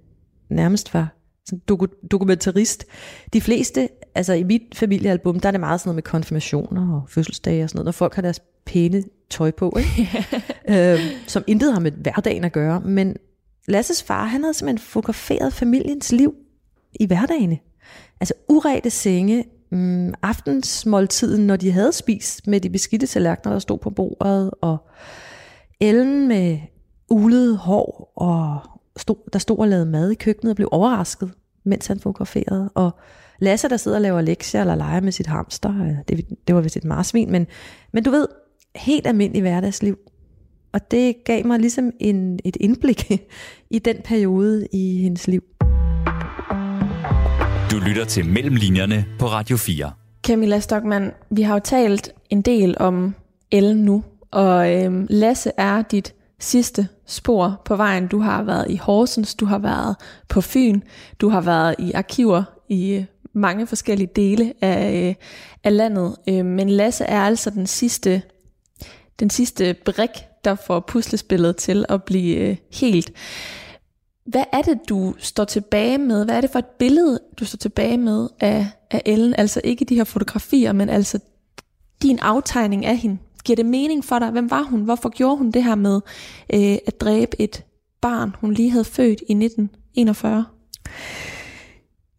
nærmest var sådan doku- dokumentarist. De fleste, altså i mit familiealbum, der er det meget sådan noget med konfirmationer og fødselsdage og sådan noget, når folk har deres pæne tøj på, ikke? (laughs) (laughs) øh, som intet har med hverdagen at gøre. Men Lasses far, han havde simpelthen fotograferet familiens liv i hverdagen. Altså urette senge, mm, aftensmåltiden, når de havde spist med de beskidte tallerkener, der stod på bordet, og Ellen med ulet hår, og stod, der stod og lavede mad i køkkenet og blev overrasket, mens han fotograferede. Og Lasse, der sidder og laver lektier eller leger med sit hamster. Det, det var vist et marsvin, men, men du ved, helt almindelig hverdagsliv. Og det gav mig ligesom en, et indblik (laughs) i den periode i hendes liv. Du lytter til Mellemlinjerne på Radio 4. Camilla Stockmann, vi har jo talt en del om El nu, og øhm, Lasse er dit sidste spor på vejen. Du har været i Horsens, du har været på Fyn, du har været i arkiver i øh, mange forskellige dele af, øh, af landet. Øh, men Lasse er altså den sidste, den sidste brik, der får puslespillet til at blive helt. Hvad er det, du står tilbage med? Hvad er det for et billede, du står tilbage med af, af Ellen? Altså ikke de her fotografier, men altså din aftegning af hende. Giver det mening for dig? Hvem var hun? Hvorfor gjorde hun det her med øh, at dræbe et barn, hun lige havde født i 1941?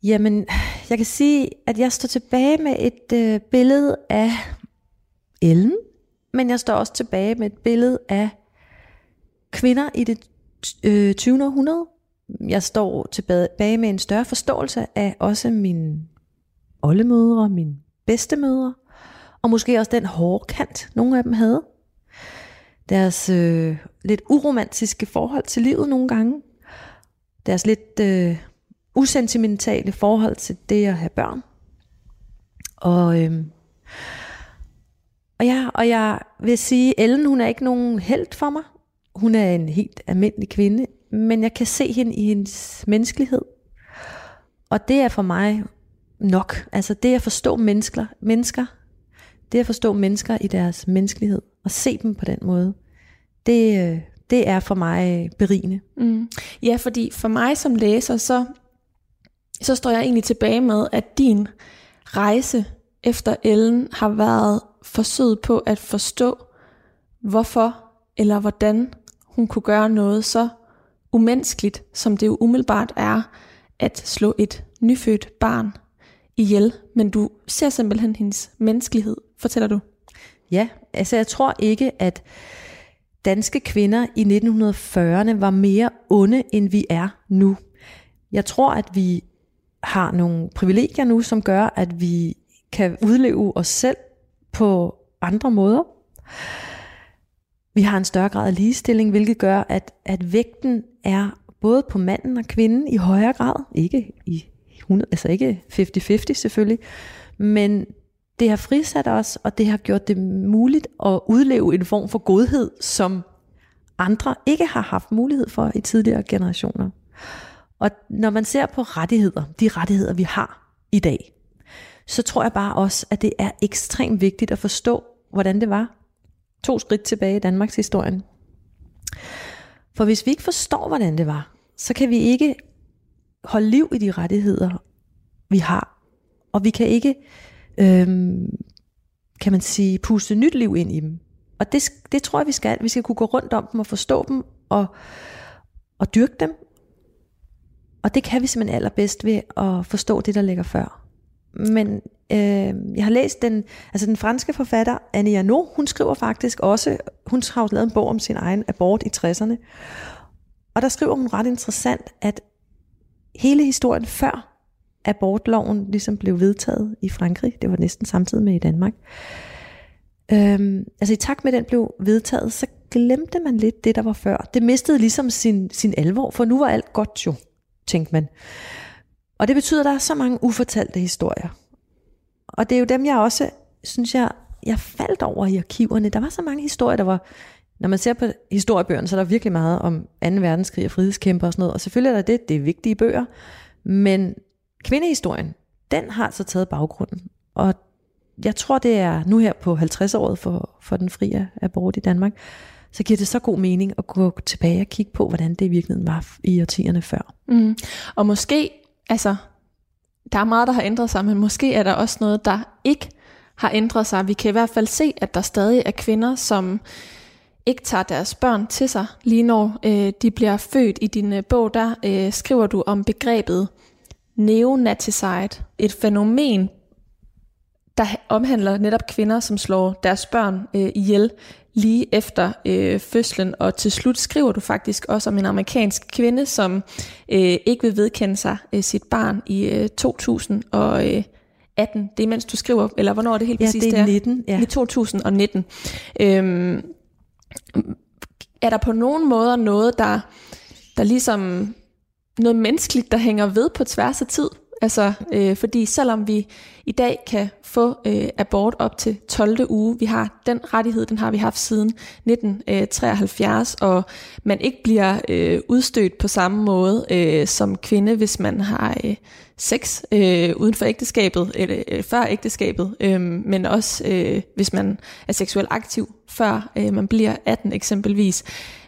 Jamen, jeg kan sige, at jeg står tilbage med et øh, billede af Ellen, men jeg står også tilbage med et billede af kvinder i det øh, 20. århundrede. Jeg står tilbage med en større forståelse af også mine oldemødre, mine bedstemødre, og måske også den hårde kant, nogle af dem havde. Deres øh, lidt uromantiske forhold til livet nogle gange. Deres lidt øh, usentimentale forhold til det at have børn. Og, øh, og, ja, og jeg vil sige, Ellen hun er ikke nogen held for mig. Hun er en helt almindelig kvinde, men jeg kan se hende i hendes menneskelighed. Og det er for mig nok. Altså det at forstå mennesker, mennesker det at forstå mennesker i deres menneskelighed, og se dem på den måde, det, øh, det er for mig øh, berigende. Mm. Ja, fordi for mig som læser, så, så står jeg egentlig tilbage med, at din rejse efter Ellen har været forsøget på at forstå, hvorfor eller hvordan hun kunne gøre noget så umenneskeligt, som det jo umiddelbart er, at slå et nyfødt barn ihjel. Men du ser simpelthen hendes menneskelighed fortæller du? Ja, altså jeg tror ikke, at danske kvinder i 1940'erne var mere onde, end vi er nu. Jeg tror, at vi har nogle privilegier nu, som gør, at vi kan udleve os selv på andre måder. Vi har en større grad af ligestilling, hvilket gør, at, at vægten er både på manden og kvinden i højere grad. Ikke i 100, altså ikke 50-50 selvfølgelig, men det har frisat os, og det har gjort det muligt at udleve en form for godhed, som andre ikke har haft mulighed for i tidligere generationer. Og når man ser på rettigheder, de rettigheder vi har i dag, så tror jeg bare også, at det er ekstremt vigtigt at forstå, hvordan det var to skridt tilbage i Danmarks historien. For hvis vi ikke forstår, hvordan det var, så kan vi ikke holde liv i de rettigheder, vi har. Og vi kan ikke øhm, kan man sige, puste nyt liv ind i dem. Og det, det tror jeg, vi skal. Vi skal kunne gå rundt om dem og forstå dem og, og dyrke dem. Og det kan vi simpelthen allerbedst ved at forstå det, der ligger før. Men øh, jeg har læst den, altså den franske forfatter Anne Arnaud, hun skriver faktisk også, hun har lavet en bog om sin egen abort i 60'erne. Og der skriver hun ret interessant, at hele historien før abortloven ligesom blev vedtaget i Frankrig. Det var næsten samtidig med i Danmark. Øhm, altså i takt med den blev vedtaget, så glemte man lidt det, der var før. Det mistede ligesom sin, sin alvor, for nu var alt godt jo, tænkte man. Og det betyder, at der er så mange ufortalte historier. Og det er jo dem, jeg også, synes jeg, jeg faldt over i arkiverne. Der var så mange historier, der var, når man ser på historiebøgerne, så er der virkelig meget om 2. verdenskrig og frihedskæmper og sådan noget. Og selvfølgelig er der det, det er vigtige bøger. Men kvindehistorien, den har så taget baggrunden. Og jeg tror, det er nu her på 50-året for, for den frie abort i Danmark, så giver det så god mening at gå tilbage og kigge på, hvordan det i virkeligheden var i årtierne før. Mm. Og måske, altså, der er meget, der har ændret sig, men måske er der også noget, der ikke har ændret sig. Vi kan i hvert fald se, at der stadig er kvinder, som ikke tager deres børn til sig, lige når øh, de bliver født. I din øh, bog, der øh, skriver du om begrebet neonaticide, et fænomen, der omhandler netop kvinder, som slår deres børn øh, ihjel lige efter øh, fødslen, og til slut skriver du faktisk også om en amerikansk kvinde, som øh, ikke vil vedkende sig øh, sit barn i øh, 2018. Det er mens du skriver, eller hvornår er det helt Ja, præcis? det er 19, ja. I 2019. Øhm, er der på nogen måder noget, der, der ligesom noget menneskeligt, der hænger ved på tværs af tid? Altså, øh, fordi selvom vi i dag kan få øh, abort op til 12. uge, vi har den rettighed, den har vi haft siden 1973, øh, og man ikke bliver øh, udstødt på samme måde øh, som kvinde, hvis man har øh, sex øh, uden for ægteskabet, eller øh, før ægteskabet, øh, men også øh, hvis man er seksuelt aktiv, før øh, man bliver 18 eksempelvis,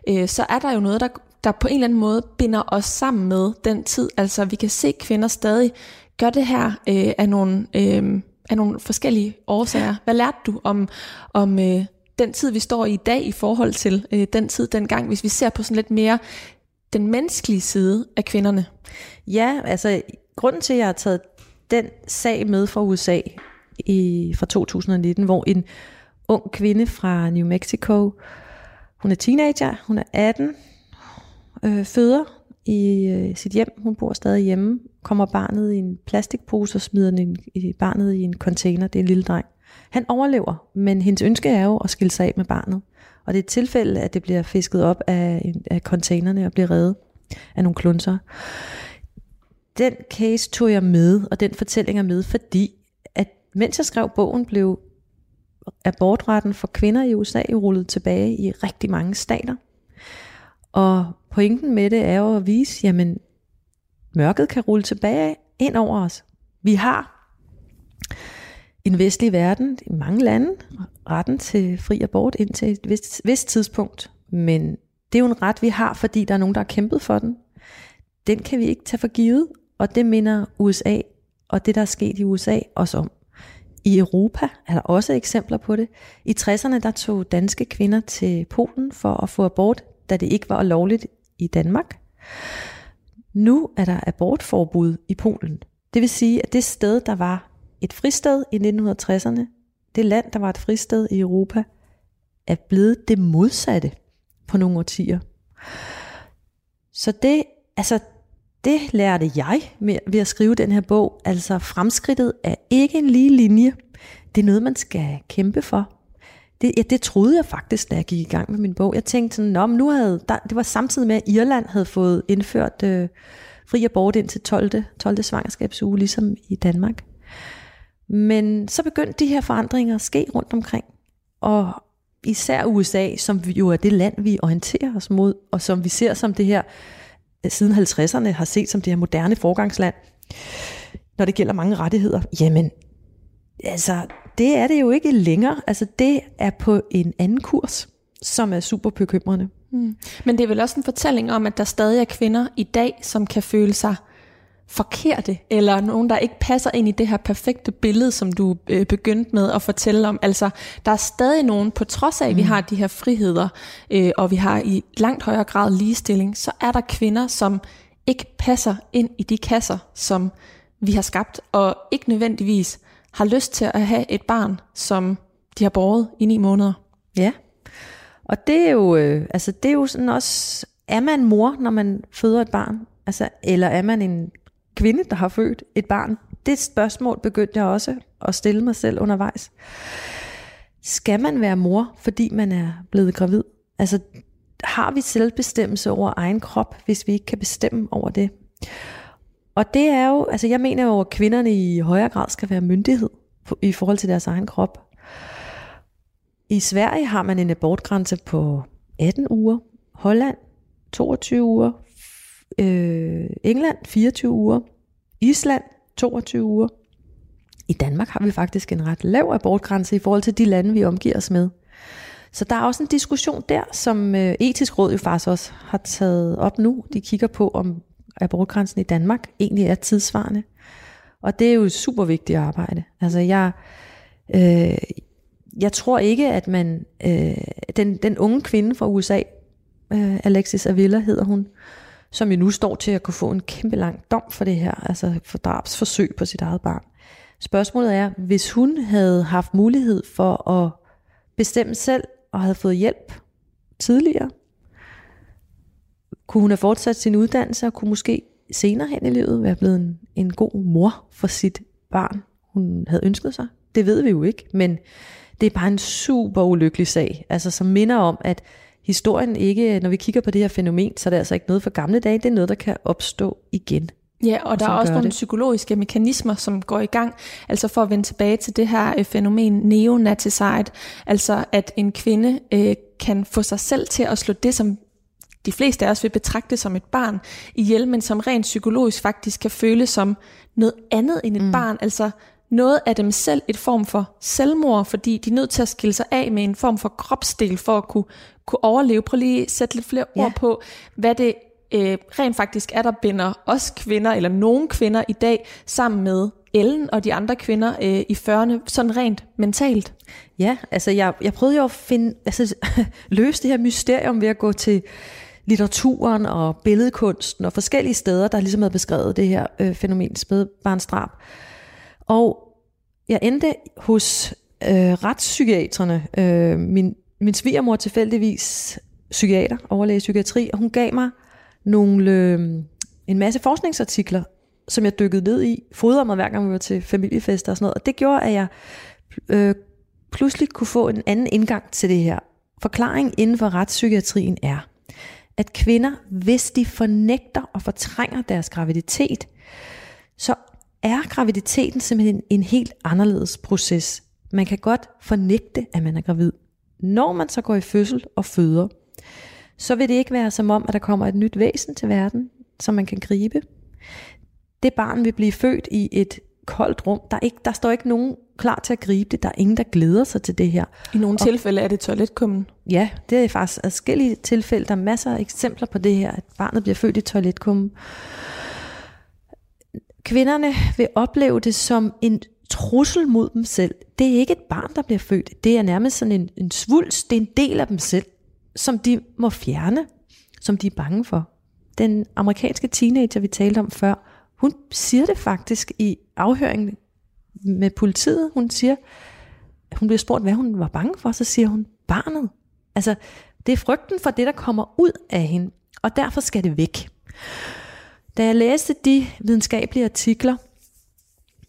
øh, så er der jo noget, der der på en eller anden måde binder os sammen med den tid. Altså vi kan se kvinder stadig gør det her øh, af, nogle, øh, af nogle forskellige årsager. Hvad lærte du om, om øh, den tid, vi står i i dag i forhold til øh, den tid dengang, hvis vi ser på sådan lidt mere den menneskelige side af kvinderne? Ja, altså grunden til, at jeg har taget den sag med fra USA i, fra 2019, hvor en ung kvinde fra New Mexico, hun er teenager, hun er 18, øh, føder i øh, sit hjem, hun bor stadig hjemme, kommer barnet i en plastikpose og smider den i, barnet i en container, det er en lille dreng. Han overlever, men hendes ønske er jo at skille sig af med barnet. Og det er et tilfælde, at det bliver fisket op af, af containerne og bliver reddet af nogle klunser. Den case tog jeg med, og den fortælling er med, fordi at mens jeg skrev bogen, blev abortretten for kvinder i USA rullet tilbage i rigtig mange stater. Og pointen med det er jo at vise, jamen mørket kan rulle tilbage ind over os. Vi har i den vestlige verden, i mange lande, retten til fri abort indtil et vist, vist tidspunkt. Men det er jo en ret, vi har, fordi der er nogen, der har kæmpet for den. Den kan vi ikke tage for givet, og det minder USA og det, der er sket i USA, også om. I Europa er der også eksempler på det. I 60'erne der tog danske kvinder til Polen for at få abort, da det ikke var lovligt i Danmark. Nu er der abortforbud i Polen. Det vil sige, at det sted, der var et fristed i 1960'erne, det land, der var et fristed i Europa, er blevet det modsatte på nogle årtier. Så det, altså, det lærte jeg med, ved at skrive den her bog. Altså fremskridtet er ikke en lige linje. Det er noget, man skal kæmpe for. Det, ja, det troede jeg faktisk, da jeg gik i gang med min bog. Jeg tænkte sådan, Nå, men nu havde, der, det var samtidig med, at Irland havde fået indført øh, fri abort ind til 12. 12. svangerskabsuge, ligesom i Danmark. Men så begyndte de her forandringer at ske rundt omkring. Og især USA, som jo er det land, vi orienterer os mod, og som vi ser som det her, øh, siden 50'erne har set som det her moderne forgangsland, når det gælder mange rettigheder. Jamen, altså, det er det jo ikke længere. Altså, det er på en anden kurs, som er super bekymrende. Mm. Men det er vel også en fortælling om, at der stadig er kvinder i dag, som kan føle sig forkerte, eller nogen, der ikke passer ind i det her perfekte billede, som du øh, begyndte med at fortælle om. Altså, der er stadig nogen, på trods af, at vi har de her friheder, øh, og vi har i langt højere grad ligestilling, så er der kvinder, som ikke passer ind i de kasser, som vi har skabt, og ikke nødvendigvis har lyst til at have et barn, som de har båret i ni måneder. Ja, og det er jo, øh, altså det er jo sådan også, er man mor, når man føder et barn? Altså, eller er man en kvinde, der har født et barn? Det spørgsmål begyndte jeg også at stille mig selv undervejs. Skal man være mor, fordi man er blevet gravid? Altså, har vi selvbestemmelse over egen krop, hvis vi ikke kan bestemme over det? Og det er jo, altså jeg mener jo, at kvinderne i højere grad skal være myndighed i forhold til deres egen krop. I Sverige har man en abortgrænse på 18 uger, Holland 22 uger, øh, England 24 uger, Island 22 uger. I Danmark har vi faktisk en ret lav abortgrænse i forhold til de lande, vi omgiver os med. Så der er også en diskussion der, som øh, etisk råd jo faktisk også har taget op nu. De kigger på, om abortgrænsen i Danmark egentlig er tidsvarende. Og det er jo et super vigtigt arbejde. Altså jeg, øh, jeg tror ikke, at man, øh, den, den unge kvinde fra USA, øh, Alexis Avila hedder hun, som jo nu står til at kunne få en kæmpe lang dom for det her, altså for drabsforsøg på sit eget barn. Spørgsmålet er, hvis hun havde haft mulighed for at bestemme selv og havde fået hjælp tidligere, kunne hun have fortsat sin uddannelse og kunne måske senere hen i livet være blevet en, en god mor for sit barn, hun havde ønsket sig. Det ved vi jo ikke, men det er bare en super ulykkelig sag, altså som minder om, at historien ikke, når vi kigger på det her fænomen, så er det altså ikke noget for gamle dage, det er noget, der kan opstå igen. Ja, og, og der er også nogle det. psykologiske mekanismer, som går i gang, altså for at vende tilbage til det her øh, fænomen neonaticide, altså at en kvinde øh, kan få sig selv til at slå det, som de fleste af os vil betragte som et barn ihjel, men som rent psykologisk faktisk kan føles som noget andet end et mm. barn, altså noget af dem selv et form for selvmord, fordi de er nødt til at skille sig af med en form for kropsdel for at kunne, kunne overleve. Prøv lige at sætte lidt flere ja. ord på, hvad det øh, rent faktisk er, der binder os kvinder, eller nogle kvinder i dag, sammen med Ellen og de andre kvinder øh, i 40'erne, sådan rent mentalt. Ja, altså jeg, jeg prøvede jo at finde, altså, (laughs) løse det her mysterium ved at gå til litteraturen og billedkunsten og forskellige steder, der ligesom havde beskrevet det her øh, fænomen spædbarnsdrab. Og jeg endte hos øh, retspsykiaterne. Øh, min, min svigermor tilfældigvis psykiater, overlæge i psykiatri, og hun gav mig nogle, øh, en masse forskningsartikler, som jeg dykkede ned i, fodrede mig hver gang vi var til familiefester og sådan noget. Og det gjorde, at jeg øh, pludselig kunne få en anden indgang til det her. Forklaring inden for retspsykiatrien er, at kvinder, hvis de fornægter og fortrænger deres graviditet, så er graviditeten simpelthen en helt anderledes proces. Man kan godt fornægte, at man er gravid. Når man så går i fødsel og føder, så vil det ikke være som om, at der kommer et nyt væsen til verden, som man kan gribe. Det barn vil blive født i et koldt rum. Der, er ikke, der står ikke nogen klar til at gribe det. Der er ingen, der glæder sig til det her. I nogle og, tilfælde er det toiletkummen. Ja, det er faktisk adskillige tilfælde. Der er masser af eksempler på det her, at barnet bliver født i toiletkummen. Kvinderne vil opleve det som en trussel mod dem selv. Det er ikke et barn, der bliver født. Det er nærmest sådan en, en svulst. Det er en del af dem selv, som de må fjerne, som de er bange for. Den amerikanske teenager, vi talte om før, hun siger det faktisk i afhøringen med politiet. Hun siger, hun bliver spurgt, hvad hun var bange for, så siger hun, barnet. Altså, det er frygten for det, der kommer ud af hende, og derfor skal det væk. Da jeg læste de videnskabelige artikler,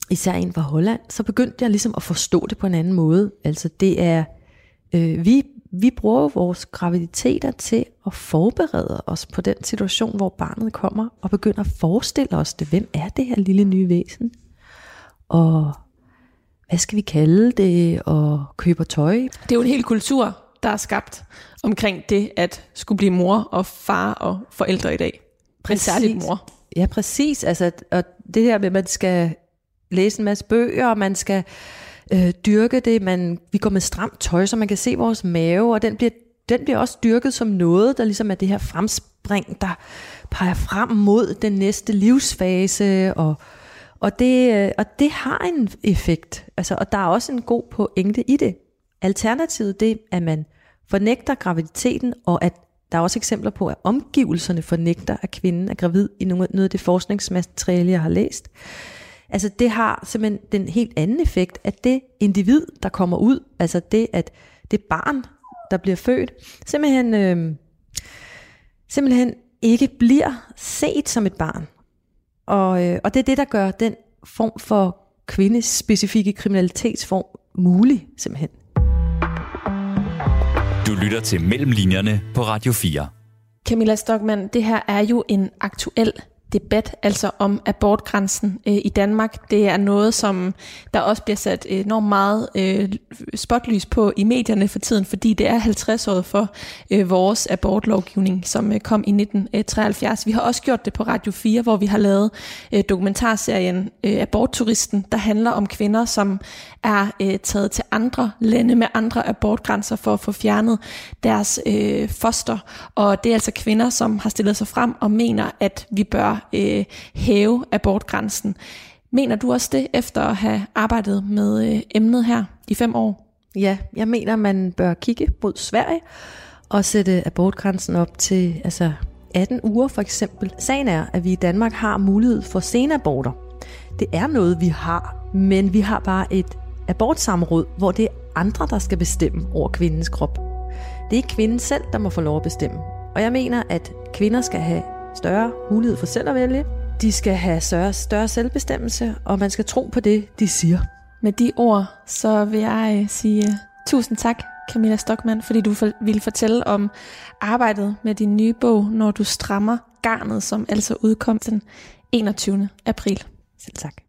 især en fra Holland, så begyndte jeg ligesom at forstå det på en anden måde. Altså det er, øh, vi, vi bruger vores graviditeter til at forberede os på den situation, hvor barnet kommer, og begynder at forestille os det. Hvem er det her lille nye væsen? Og hvad skal vi kalde det? Og køber tøj. Det er jo en hel kultur, der er skabt omkring det at skulle blive mor og far og forældre i dag. Præcis. Særligt mor. Ja, præcis. Altså, og det her med, at man skal læse en masse bøger, og man skal øh, dyrke det. Man, vi går med stramt tøj, så man kan se vores mave, og den bliver, den bliver også dyrket som noget, der ligesom er det her fremspring, der peger frem mod den næste livsfase, og, og, det, øh, og det har en effekt. Altså, og der er også en god pointe i det. Alternativet det, at man fornægter graviditeten, og at der er også eksempler på, at omgivelserne fornægter, at kvinden er gravid i noget af det forskningsmateriale, jeg har læst. Altså det har simpelthen den helt anden effekt, at det individ, der kommer ud, altså det, at det barn, der bliver født, simpelthen, øh, simpelthen ikke bliver set som et barn. Og, øh, og det er det, der gør den form for kvindespecifikke kriminalitetsform mulig, simpelthen. Du lytter til Mellemlinjerne på Radio 4. Camilla Stockmann, det her er jo en aktuel debat, altså om abortgrænsen øh, i Danmark. Det er noget, som der også bliver sat enormt meget øh, spotlys på i medierne for tiden, fordi det er 50 år for øh, vores abortlovgivning, som øh, kom i 1973. Vi har også gjort det på Radio 4, hvor vi har lavet øh, dokumentarserien øh, Abortturisten, der handler om kvinder, som er øh, taget til andre lande med andre abortgrænser for at få fjernet deres øh, foster. Og det er altså kvinder, som har stillet sig frem og mener, at vi bør øh, hæve abortgrænsen. Mener du også det, efter at have arbejdet med øh, emnet her i fem år? Ja, jeg mener, man bør kigge mod Sverige og sætte abortgrænsen op til altså 18 uger for eksempel. Sagen er, at vi i Danmark har mulighed for senaborter. Det er noget, vi har, men vi har bare et abortsamråd, hvor det er andre, der skal bestemme over kvindens krop. Det er ikke kvinden selv, der må få lov at bestemme. Og jeg mener, at kvinder skal have større mulighed for selv at vælge. De skal have større, større selvbestemmelse, og man skal tro på det, de siger. Med de ord, så vil jeg øh, sige uh, tusind tak, Camilla Stockmann, fordi du for, ville fortælle om arbejdet med din nye bog, Når du strammer garnet, som altså udkom den 21. april. Selv tak.